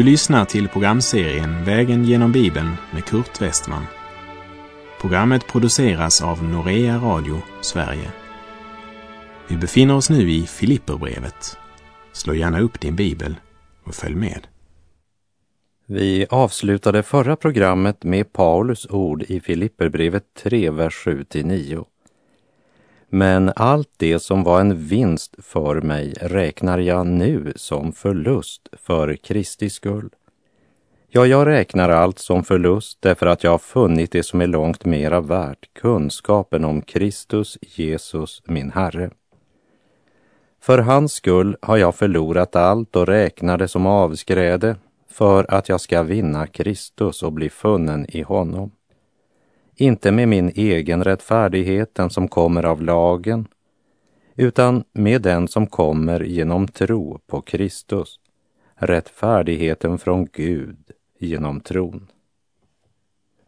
Du lyssnar till programserien Vägen genom Bibeln med Kurt Westman. Programmet produceras av Norea Radio Sverige. Vi befinner oss nu i Filipperbrevet. Slå gärna upp din bibel och följ med. Vi avslutade förra programmet med Paulus ord i Filipperbrevet 3, vers 7-9. Men allt det som var en vinst för mig räknar jag nu som förlust för Kristi skull. Ja, jag räknar allt som förlust därför att jag har funnit det som är långt mera värt, kunskapen om Kristus Jesus, min Herre. För hans skull har jag förlorat allt och räknar det som avskräde för att jag ska vinna Kristus och bli funnen i honom inte med min egen rättfärdighet, den som kommer av lagen, utan med den som kommer genom tro på Kristus, rättfärdigheten från Gud genom tron.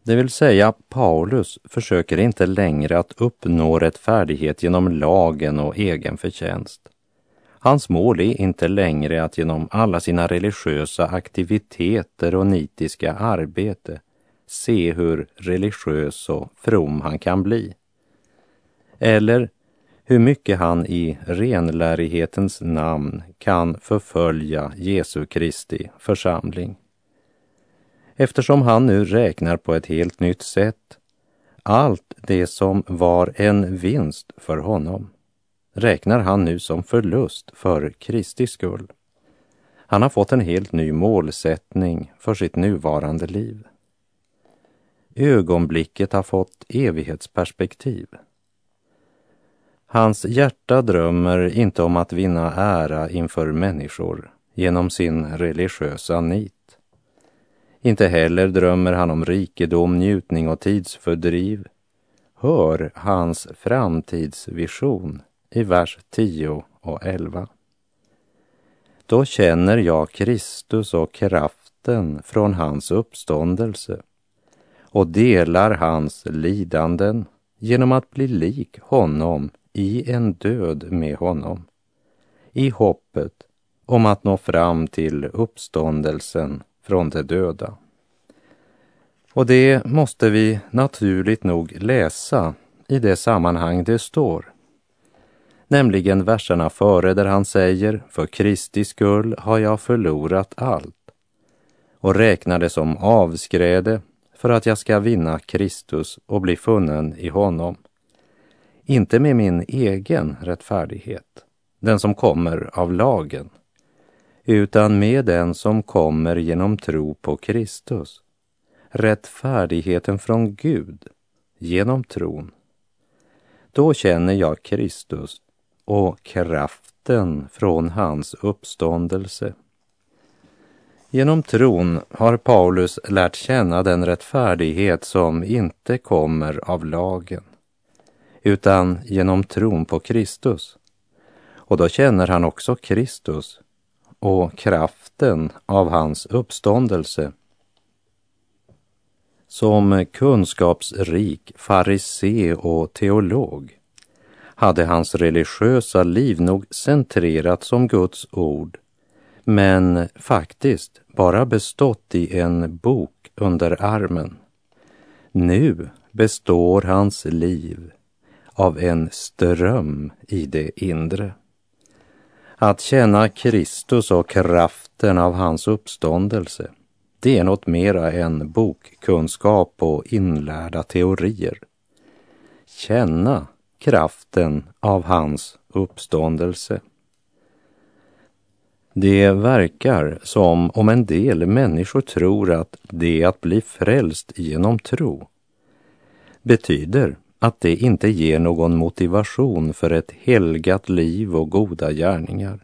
Det vill säga, Paulus försöker inte längre att uppnå rättfärdighet genom lagen och egen förtjänst. Hans mål är inte längre att genom alla sina religiösa aktiviteter och nitiska arbete se hur religiös och from han kan bli. Eller hur mycket han i renlärighetens namn kan förfölja Jesu Kristi församling. Eftersom han nu räknar på ett helt nytt sätt allt det som var en vinst för honom räknar han nu som förlust för Kristi skull. Han har fått en helt ny målsättning för sitt nuvarande liv. Ögonblicket har fått evighetsperspektiv. Hans hjärta drömmer inte om att vinna ära inför människor genom sin religiösa nit. Inte heller drömmer han om rikedom, njutning och tidsfördriv. Hör hans framtidsvision i vers 10 och 11. Då känner jag Kristus och kraften från hans uppståndelse och delar hans lidanden genom att bli lik honom i en död med honom, i hoppet om att nå fram till uppståndelsen från de döda. Och det måste vi naturligt nog läsa i det sammanhang det står. Nämligen verserna före där han säger, för Kristi skull har jag förlorat allt och räknar det som avskräde för att jag ska vinna Kristus och bli funnen i honom. Inte med min egen rättfärdighet, den som kommer av lagen, utan med den som kommer genom tro på Kristus. Rättfärdigheten från Gud genom tron. Då känner jag Kristus och kraften från hans uppståndelse. Genom tron har Paulus lärt känna den rättfärdighet som inte kommer av lagen, utan genom tron på Kristus. Och då känner han också Kristus och kraften av hans uppståndelse. Som kunskapsrik farisé och teolog hade hans religiösa liv nog centrerat som Guds ord men faktiskt bara bestått i en bok under armen. Nu består hans liv av en ström i det inre. Att känna Kristus och kraften av hans uppståndelse, det är något mera än bokkunskap och inlärda teorier. Känna kraften av hans uppståndelse. Det verkar som om en del människor tror att det att bli frälst genom tro betyder att det inte ger någon motivation för ett helgat liv och goda gärningar.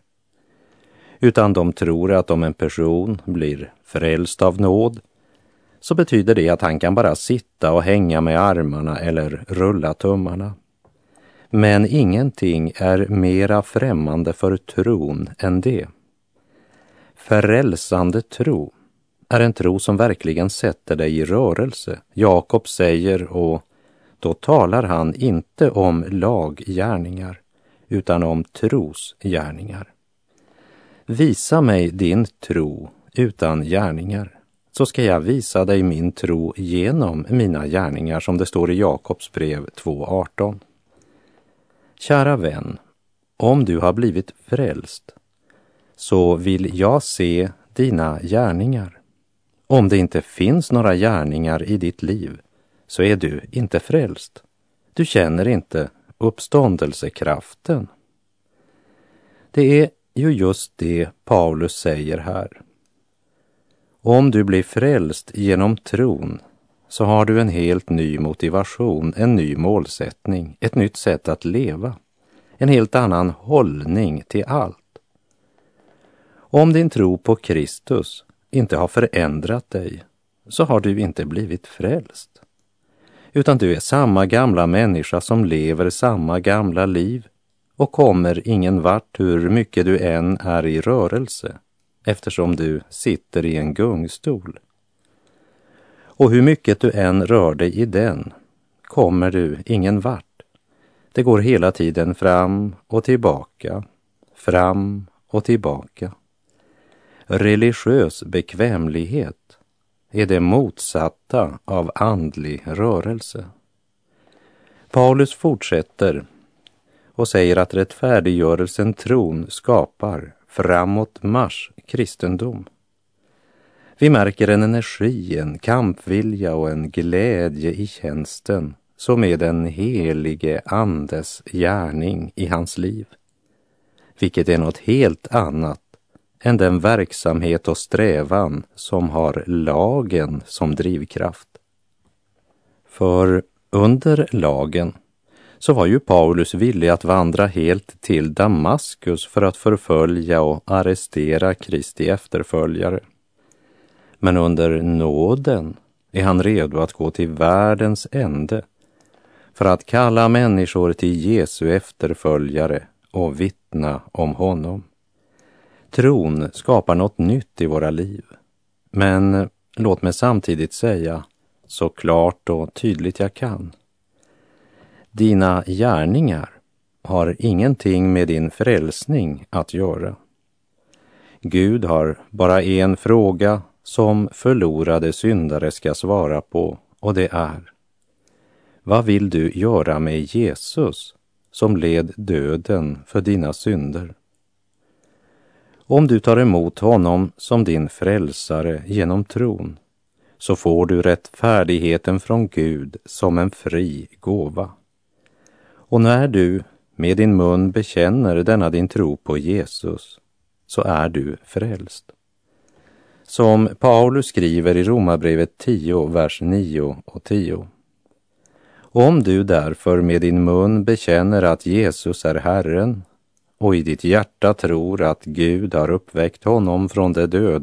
Utan de tror att om en person blir frälst av nåd så betyder det att han kan bara sitta och hänga med armarna eller rulla tummarna. Men ingenting är mera främmande för tron än det. Förälsande tro är en tro som verkligen sätter dig i rörelse. Jakob säger, och då talar han inte om laggärningar utan om trosgärningar. Visa mig din tro utan gärningar så ska jag visa dig min tro genom mina gärningar som det står i Jakobs brev 2.18. Kära vän, om du har blivit frälst så vill jag se dina gärningar. Om det inte finns några gärningar i ditt liv så är du inte frälst. Du känner inte uppståndelsekraften. Det är ju just det Paulus säger här. Om du blir frälst genom tron så har du en helt ny motivation, en ny målsättning, ett nytt sätt att leva, en helt annan hållning till allt. Om din tro på Kristus inte har förändrat dig så har du inte blivit frälst. Utan du är samma gamla människa som lever samma gamla liv och kommer ingen vart hur mycket du än är i rörelse eftersom du sitter i en gungstol. Och hur mycket du än rör dig i den kommer du ingen vart. Det går hela tiden fram och tillbaka, fram och tillbaka. Religiös bekvämlighet är det motsatta av andlig rörelse. Paulus fortsätter och säger att rättfärdiggörelsen tron skapar framåt mars kristendom. Vi märker en energi, en kampvilja och en glädje i tjänsten som är den helige Andes gärning i hans liv, vilket är något helt annat än den verksamhet och strävan som har lagen som drivkraft. För under lagen så var ju Paulus villig att vandra helt till Damaskus för att förfölja och arrestera Kristi efterföljare. Men under nåden är han redo att gå till världens ände för att kalla människor till Jesu efterföljare och vittna om honom. Tron skapar något nytt i våra liv. Men låt mig samtidigt säga så klart och tydligt jag kan dina gärningar har ingenting med din frälsning att göra. Gud har bara en fråga som förlorade syndare ska svara på och det är Vad vill du göra med Jesus som led döden för dina synder? Om du tar emot honom som din frälsare genom tron så får du rättfärdigheten från Gud som en fri gåva. Och när du med din mun bekänner denna din tro på Jesus så är du frälst. Som Paulus skriver i Romarbrevet 10, vers 9 och 10. Om du därför med din mun bekänner att Jesus är Herren och i ditt hjärta tror att Gud har uppväckt honom från de döda.